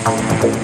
Gracias.